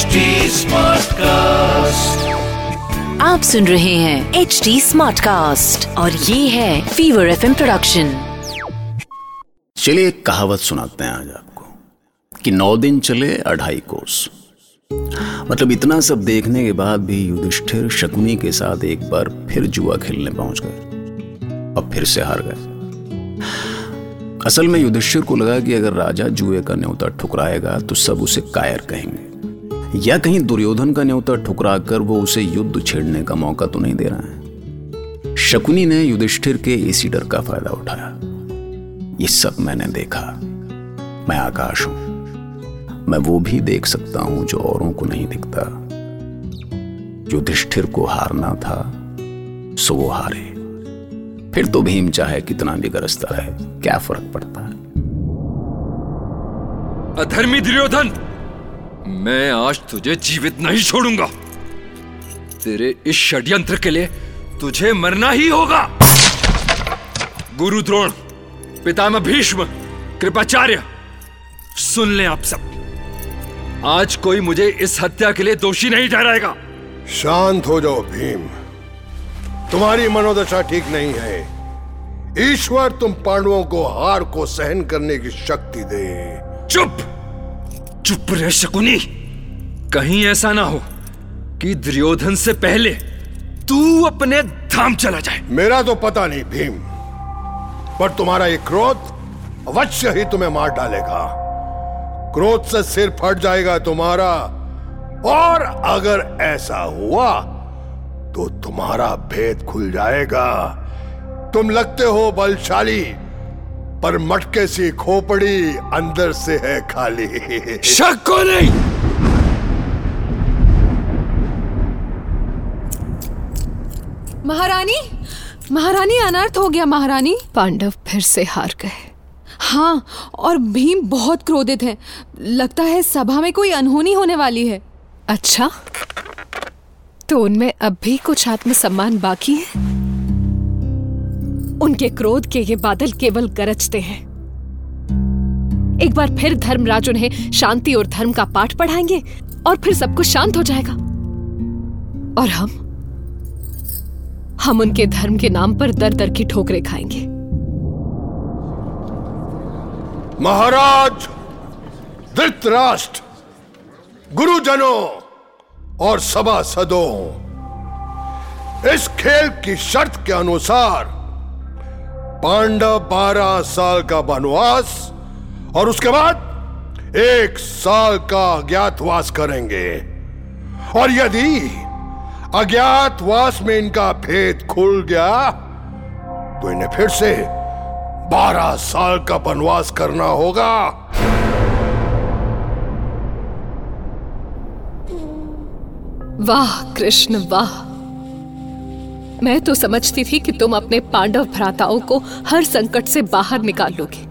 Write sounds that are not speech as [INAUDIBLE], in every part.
HD Smartcast. आप सुन रहे हैं एच डी स्मार्ट कास्ट और ये है फीवर एफ़ प्रोडक्शन चलिए एक कहावत सुनाते हैं आज आपको कि नौ दिन चले अढ़ाई कोस। मतलब इतना सब देखने के बाद भी युधिष्ठिर शकुनी के साथ एक बार फिर जुआ खेलने पहुँच गए और फिर से हार गए। असल में युधिष्ठिर को लगा कि अगर राजा जुए का न्योता ठुकराएगा तो सब उसे कायर कहेंगे। या कहीं दुर्योधन का न्योता ठुकरा कर वो उसे युद्ध छेड़ने का मौका तो नहीं दे रहा है। शकुनी ने युधिष्ठिर के इसी डर का फ़ायदा उठाया। ये सब मैंने देखा। मैं आकाश हूँ। मैं वो भी देख सकता हूँ जो औरों को नहीं दिखता। युधिष्ठिर को हारना था, सो वो हारे। फिर तो भीम चाहे कितना भी गरजता रहे, क्या फ़र्क पड़ता है? अधर्मी दुर्योधन! मैं आज तुझे जीवित नहीं छोड़ूँगा। तेरे इस षड्यंत्र के लिए तुझे मरना ही होगा। गुरु द्रोण पितामह भीष्म कृपाचार्य सुन लें आप सब। आज कोई मुझे इस हत्या के लिए दोषी नहीं ठहराएगा। शांत हो जाओ भीम। तुम्हारी मनोदशा ठीक नहीं है। ईश्वर तुम पांडवों को हार को सहन करने की शक्ति दे। चुप! चुप रह शकुनी। कहीं ऐसा ना हो कि दुर्योधन से पहले तू अपने धाम चला जाए। मेरा तो पता नहीं, भीम, पर तुम्हारा ये क्रोध अवश्य ही तुम्हें मार डालेगा। क्रोध से सिर फट जाएगा तुम्हारा, और अगर ऐसा हुआ तो तुम्हारा भेद खुल जाएगा। तुम लगते हो बलशाली पर मटके सी खोपड़ी अंदर से है खाली। शक को नहीं। महारानी महारानी अनर्थ हो गया महारानी। पांडव फिर से हार गए। हाँ और भीम बहुत क्रोधित है। लगता है सभा में कोई अनहोनी होने वाली है। अच्छा तो उनमें अब भी कुछ आत्मसम्मान बाकी है? उनके क्रोध के ये बादल केवल गरजते हैं। एक बार फिर धर्मराज उन्हें शांति और धर्म का पाठ पढ़ाएँगे और फिर सब कुछ शांत हो जाएगा। और हम हम उनके धर्म के नाम पर दर दर की ठोकरें खाएँगे। महाराज, धृतराष्ट्र, गुरुजनों और सभासदों, इस खेल की शर्त के अनुसार पांडव बारह साल का वनवास और उसके बाद एक साल का अज्ञातवास करेंगे। और यदि अज्ञातवास में इनका भेद खुल गया तो इन्हें फिर से बारह साल का वनवास करना होगा। वाह, कृष्ण, वाह। मैं तो समझती थी कि तुम अपने पांडव भ्राताओं को हर संकट से बाहर निकाल लोगे।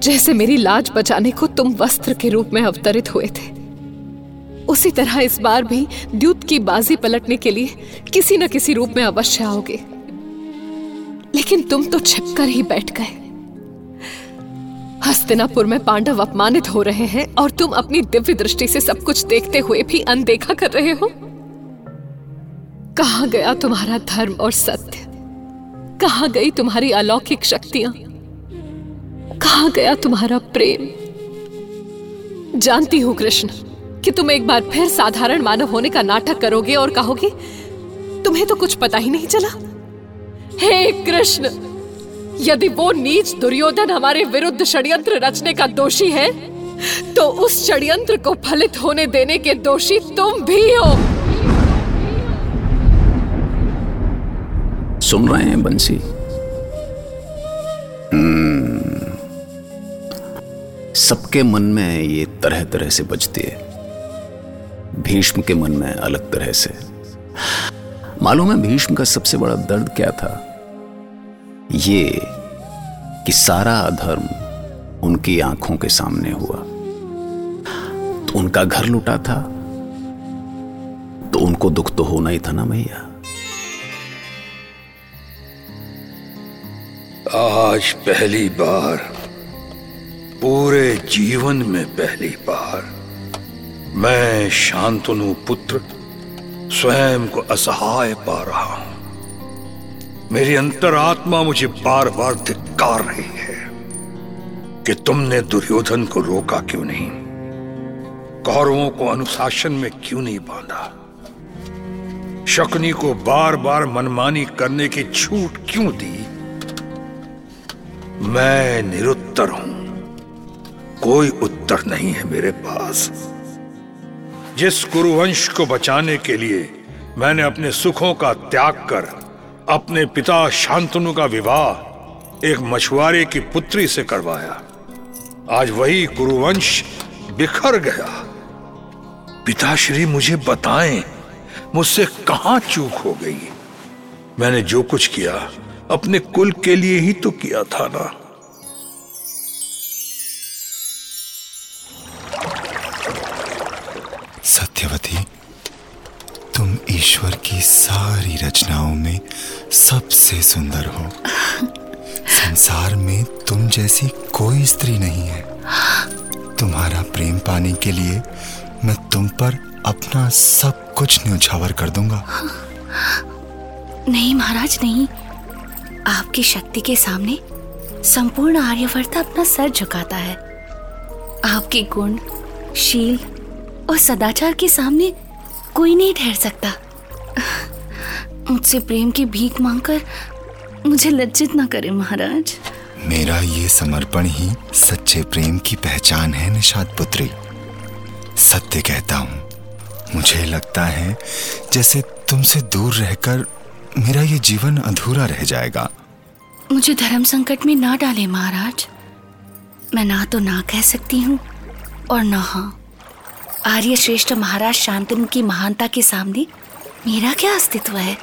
जैसे मेरी लाज बचाने को तुम वस्त्र के रूप में अवतरित हुए थे। उसी तरह इस बार भी द्युत की बाजी पलटने के लिए किसी न किसी रूप में अवश्य आओगे। लेकिन तुम तो छिपकर ही बैठ गए। हस्तिनापुर में पांडव अपमानित हो रहे हैं और तुम अपनी दिव्य दृष्टि से सब कुछ देखते हुए भी अनदेखा कर रहे हो। कहा गया तुम्हारा धर्म और सत्य? कहा गई तुम्हारी अलौकिक शक्तियाँ? कहा गया तुम्हारा प्रेम? जानती हूँ कृष्ण, कि तुम एक बार फिर साधारण मानव होने का नाटक करोगे और कहोगे, तुम्हें तो कुछ पता ही नहीं चला? हे कृष्ण, यदि वो नीच दुर्योधन हमारे विरुद्ध षड्यंत्र रचने का दोषी है तो उस षड्यंत्र को फलित होने देने के दोषी तुम भी हो। सुन रहे हैं बंसी। सबके मन में ये तरह तरह से बजती है। भीष्म के मन में अलग तरह से। मालूम है भीष्म का सबसे बड़ा दर्द क्या था? ये कि सारा अधर्म उनकी आँखों के सामने हुआ। तो उनका घर लुटा था। तो उनको दुख तो होना ही था ना भैया। आज पहली बार, पूरे जीवन में पहली बार, मैं शांतनु पुत्र स्वयं को असहाय पा रहा हूँ। मेरी अंतरात्मा मुझे बार बार धिक्कार रही है कि तुमने दुर्योधन को रोका क्यों नहीं? कौरवों को अनुशासन में क्यों नहीं बांधा? शकुनी को बार बार मनमानी करने की छूट क्यों दी? मैं निरुत्तर हूँ। कोई उत्तर नहीं है मेरे पास। जिस कुरुवंश को बचाने के लिए मैंने अपने सुखों का त्याग कर, अपने पिता शांतनु का विवाह एक मछुआरे की पुत्री से करवाया, आज वही कुरुवंश बिखर गया। पिताश्री, मुझे बताएँ, मुझसे कहाँ चूक हो गई? मैंने जो कुछ किया अपने कुल के लिए ही तो किया था ना। सत्यवती तुम ईश्वर की सारी रचनाओं में सबसे सुंदर हो। संसार में तुम जैसी कोई स्त्री नहीं है। तुम्हारा प्रेम पाने के लिए मैं तुम पर अपना सब कुछ न्यौछावर कर दूँगा। नहीं महाराज नहीं। आपकी शक्ति के सामने संपूर्ण आर्यवर्त अपना सर झुकाता है। आपके गुण, शील और सदाचार के सामने कोई नहीं ठहर सकता। मुझसे प्रेम की भीख मांगकर मुझे लज्जित ना करें, महाराज। मेरा ये समर्पण ही सच्चे प्रेम की पहचान है, निषाद पुत्री। सत्य कहता हूँ, मुझे लगता है जैसे तुमसे दूर रहकर मेरा ये जीवन अधूरा रह जाएगा। मुझे धर्म संकट में ना डाले महाराज। मैं ना तो ना कह सकती हूँ, और ना हाँ। आर्य श्रेष्ठ महाराज शांतनु की महानता के सामने मेरा क्या अस्तित्व है?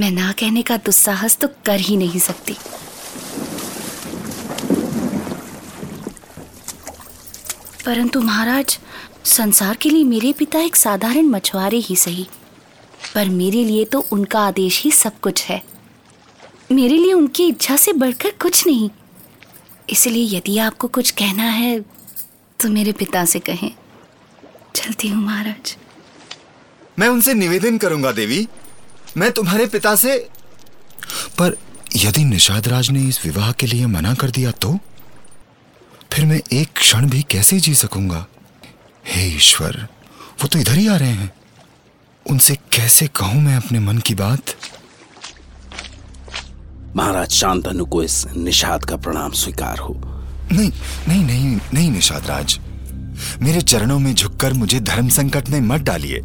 मैं ना कहने का दुस्साहस तो कर ही नहीं सकती। परंतु महाराज, संसार के लिए मेरे पिता एक साधारण मछुआरे ही सही। पर मेरे लिए तो उनका आदेश ही सब कुछ है। मेरे लिए उनकी इच्छा से बढ़कर कुछ नहीं। इसलिए यदि आपको कुछ कहना है तो मेरे पिता से कहें। चलती हूँ महाराज। मैं उनसे निवेदन करूँगा, देवी। मैं तुम्हारे पिता से पर यदि निषाद राज ने इस विवाह के लिए मना कर दिया तो? फिर मैं एक क्षण भी कैसे जी सकूँगा? हे ईश्वर, वो तो इधर ही आ रहे हैं। उनसे कैसे कहूँ मैं अपने मन की बात? महाराज शांतनु को इस निषाद का प्रणाम स्वीकार हो। नहीं नहीं नहीं नहीं निषाद राज। मेरे चरणों में झुककर मुझे धर्म संकट में मत डालिए।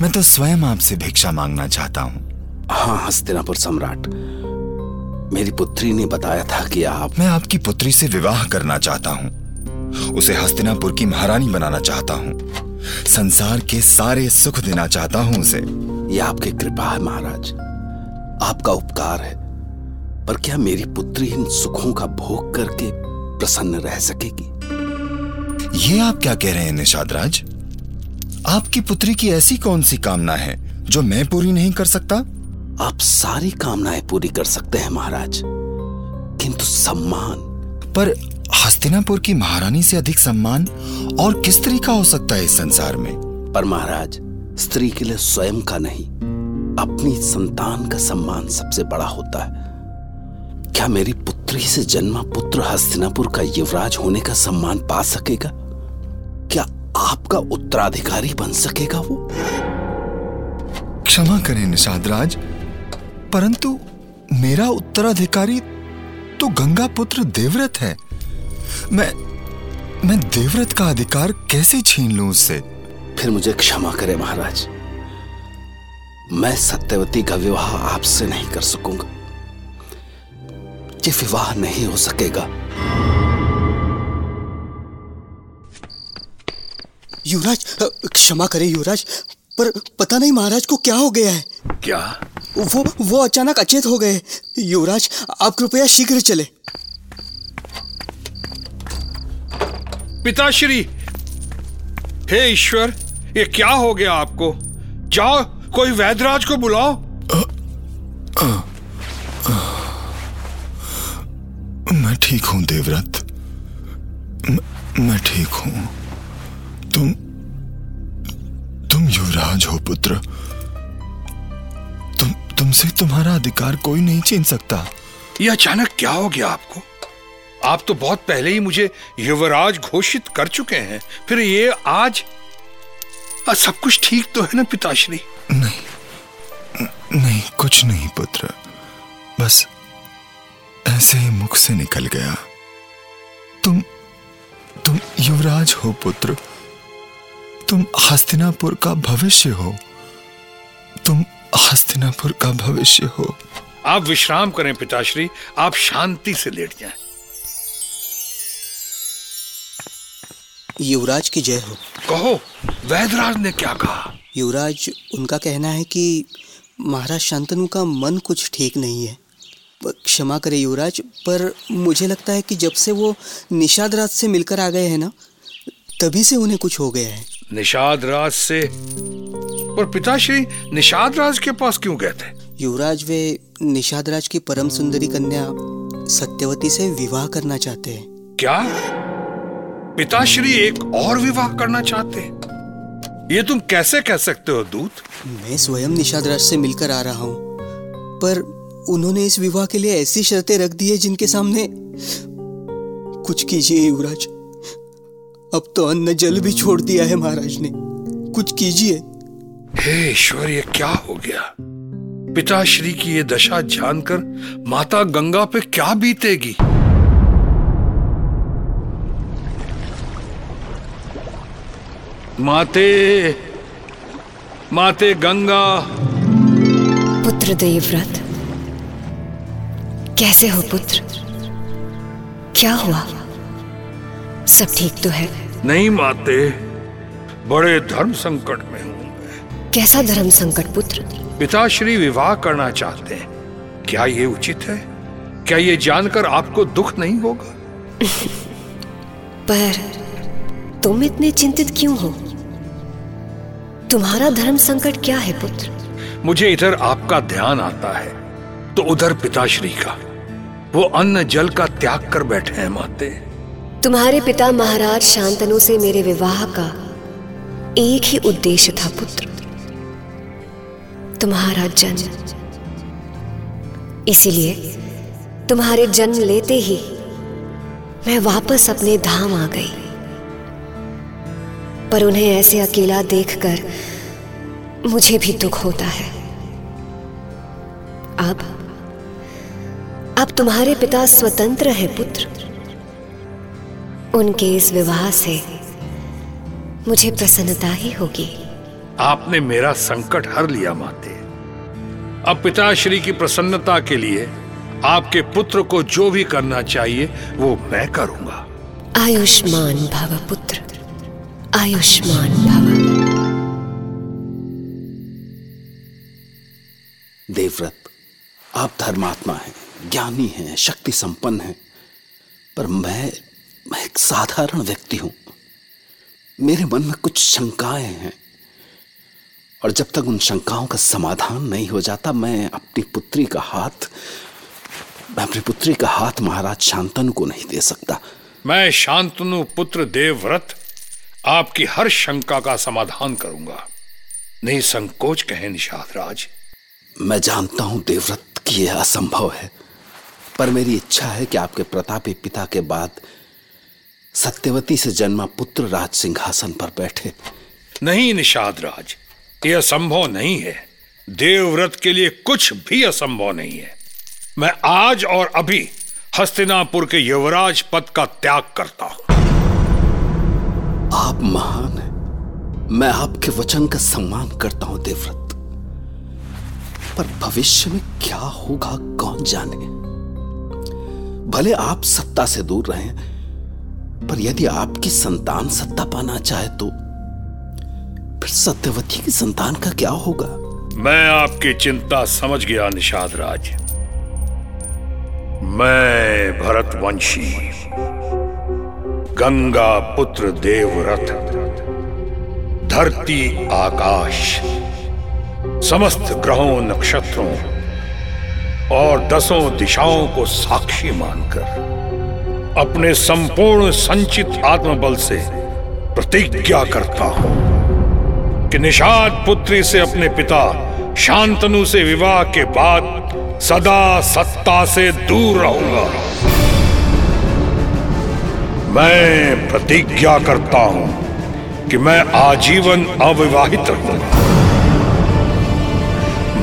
मैं तो स्वयं आपसे भिक्षा मांगना चाहता हूँ। हाँ हस्तिनापुर सम्राट। मेरी पुत्री ने बताया था कि आप मैं आपकी पुत्री से विवाह करना चाहता हूँ। उसे हस्तिनापुर की महारानी बनाना चाहता हूँ। संसार के सारे सुख देना चाहता हूँ उसे। यह आपकी कृपा है, महाराज। आपका उपकार है। पर क्या मेरी पुत्री इन सुखों का भोग करके प्रसन्न रह सकेगी? ये आप क्या कह रहे हैं निषाद राज आपकी पुत्री की ऐसी कौन सी कामना है, जो मैं पूरी नहीं कर सकता? आप सारी कामनाएँ पूरी कर सकते हैं, महाराज। किंतु सम्मान। पर हस्तिनापुर की महारानी से अधिक सम्मान और किस स्त्री का हो सकता है इस संसार में? पर महाराज स्त्री के लिए स्वयं का नहीं अपनी संतान का सम्मान सबसे बड़ा होता है। क्या मेरी पुत्री से जन्मा पुत्र हस्तिनापुर का युवराज होने का सम्मान पा सकेगा? क्या आपका उत्तराधिकारी बन सकेगा वो? क्षमा करें निषाद राज परंतु मेरा उत्तराधिकारी तो गंगा पुत्र देवव्रत है। मैं मैं देवव्रत का अधिकार कैसे छीन लूँ उससे? फिर मुझे क्षमा करें महाराज। मैं सत्यवती का विवाह आपसे नहीं कर सकूँगा। ये विवाह नहीं हो सकेगा। युवराज क्षमा करें युवराज पर पता नहीं महाराज को क्या हो गया है। क्या? वो वो अचानक अचेत हो गए। युवराज आप कृपया शीघ्र चले। पिताश्री हे ईश्वर ये क्या हो गया आपको? जाओ कोई वैदराज को बुलाओ। मैं ठीक हूँ देवव्रत। मैं, ठीक हूँ। तुम युवराज हो पुत्र। तुम तुमसे तुम्हारा अधिकार कोई नहीं छीन सकता। ये अचानक क्या हो गया आपको? आप तो बहुत पहले ही मुझे युवराज घोषित कर चुके हैं। फिर ये आज आ, सब कुछ ठीक तो है ना पिताश्री? नहीं। नहीं कुछ नहीं पुत्र। बस ऐसे ही मुख से निकल गया। तुम तुम युवराज हो पुत्र। तुम हस्तिनापुर का भविष्य हो। तुम हस्तिनापुर का भविष्य हो। आप विश्राम करें पिताश्री। आप शांति से लेट जाएँ। युवराज की जय हो। कहो वैदराज ने क्या कहा? युवराज उनका कहना है कि महाराज शांतनु का मन कुछ ठीक नहीं है। क्षमा करे युवराज पर मुझे लगता है कि जब से वो निषाद राज से मिलकर आ गए हैं ना तभी से उन्हें कुछ हो गया है। निषाद राज से? पर पिताश्री निषाद राज के पास क्यों गए थे? युवराज वे निषाद राज की परम सुंदरी कन्या सत्यवती से विवाह करना चाहते हैं। क्या? पिताश्री एक और विवाह करना चाहते हैं। ये तुम कैसे कह सकते हो दूत? मैं स्वयं निषाद राज से मिलकर आ रहा हूँ पर उन्होंने इस विवाह के लिए ऐसी शर्तें रख दी है जिनके सामने कुछ कीजिए युवराज। अब तो अन्न जल भी छोड़ दिया है महाराज ने। कुछ कीजिए। हे ईश्वर ये क्या हो गया? पिताश्री की ये दशा जानकर माता गंगा पे क्या बीतेगी? माते माते गंगा। पुत्र देवव्रत कैसे हो पुत्र? क्या हुआ? सब ठीक तो है? नहीं माते बड़े धर्म संकट में हूँ कैसा धर्म संकट पुत्र? पिताश्री विवाह करना चाहते हैं। क्या ये उचित है? क्या ये जानकर आपको दुख नहीं होगा? [LAUGHS] पर तुम इतने चिंतित क्यों हो? तुम्हारा धर्म संकट क्या है पुत्र? मुझे इधर आपका ध्यान आता है तो उधर पिताश्री का। वो अन्न जल का त्याग कर बैठे हैं माते। तुम्हारे पिता महाराज शांतनु से मेरे विवाह का एक ही उद्देश्य था पुत्र। तुम्हारा जन्म। इसीलिए तुम्हारे जन्म लेते ही मैं वापस अपने धाम आ गई। पर उन्हें ऐसे अकेला देखकर मुझे भी दुख होता है। अब अब तुम्हारे पिता स्वतंत्र है पुत्र। उनके इस विवाह से मुझे प्रसन्नता ही होगी। आपने मेरा संकट हर लिया माते। अब पिताश्री की प्रसन्नता के लिए आपके पुत्र को जो भी करना चाहिए वो मैं करूँगा। आयुष्मान भव आयुष्मान भव। देवव्रत आप धर्मात्मा हैं ज्ञानी हैं शक्ति संपन्न हैं पर मैं मैं एक साधारण व्यक्ति हूँ। मेरे मन में कुछ शंकाएँ हैं। और जब तक उन शंकाओं का समाधान नहीं हो जाता मैं अपनी पुत्री का हाथ मैं अपनी पुत्री का हाथ महाराज शांतनु को नहीं दे सकता। मैं शांतनु पुत्र देवव्रत आपकी हर शंका का समाधान करूँगा। नहीं संकोच कहे निषाद राज। मैं जानता हूँ देवव्रत की यह असंभव है पर मेरी इच्छा है कि आपके प्रतापी पिता के बाद सत्यवती से जन्मा पुत्र राज सिंहासन पर बैठे। नहीं निषाद राज यह असंभव नहीं है। देवव्रत के लिए कुछ भी असंभव नहीं है। मैं आज और अभी हस्तिनापुर के युवराज पद का त्याग करता हूँ। आप महान हैं। मैं आपके वचन का सम्मान करता हूँ, देवव्रत। पर भविष्य में क्या होगा, कौन जाने? भले आप सत्ता से दूर रहें, पर यदि आपकी संतान सत्ता पाना चाहे तो फिर सत्यवती की संतान का क्या होगा? मैं आपकी चिंता समझ गया निषाद राज मैं भरतवंशी। गंगा पुत्र देवरथ। धरती आकाश। समस्त ग्रहों नक्षत्रों। और दसों दिशाओं को साक्षी मानकर। अपने संपूर्ण संचित आत्मबल से प्रतिज्ञा करता हूँ कि निषाद पुत्री से अपने पिता शांतनु से विवाह के बाद सदा सत्ता से दूर रहूँगा। मैं प्रतिज्ञा करता हूँ कि मैं आजीवन अविवाहित रहूँगा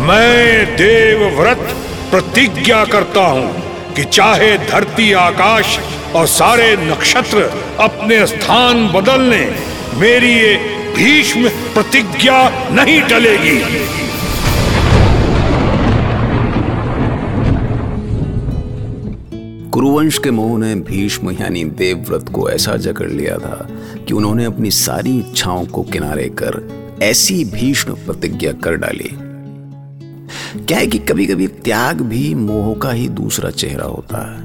मैं देवव्रत प्रतिज्ञा करता हूँ कि चाहे धरती आकाश और सारे नक्षत्र अपने स्थान बदलने, मेरी ये भीष्म प्रतिज्ञा नहीं टलेगी। कुरुवंश के मोह ने भीष्म यानी देवव्रत को ऐसा जकड़ लिया था कि उन्होंने अपनी सारी इच्छाओं को किनारे कर ऐसी भीष्म प्रतिज्ञा कर डाली। क्या है कि कभी कभी त्याग भी मोह का ही दूसरा चेहरा होता है।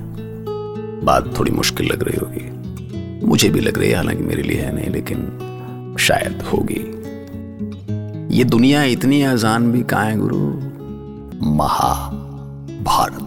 बात थोड़ी मुश्किल लग रही होगी। मुझे भी लग रही है, हालाँकि मेरे लिए है नहीं, लेकिन शायद होगी। ये दुनिया इतनी आसान भी कहा है, गुरु? महाभारत।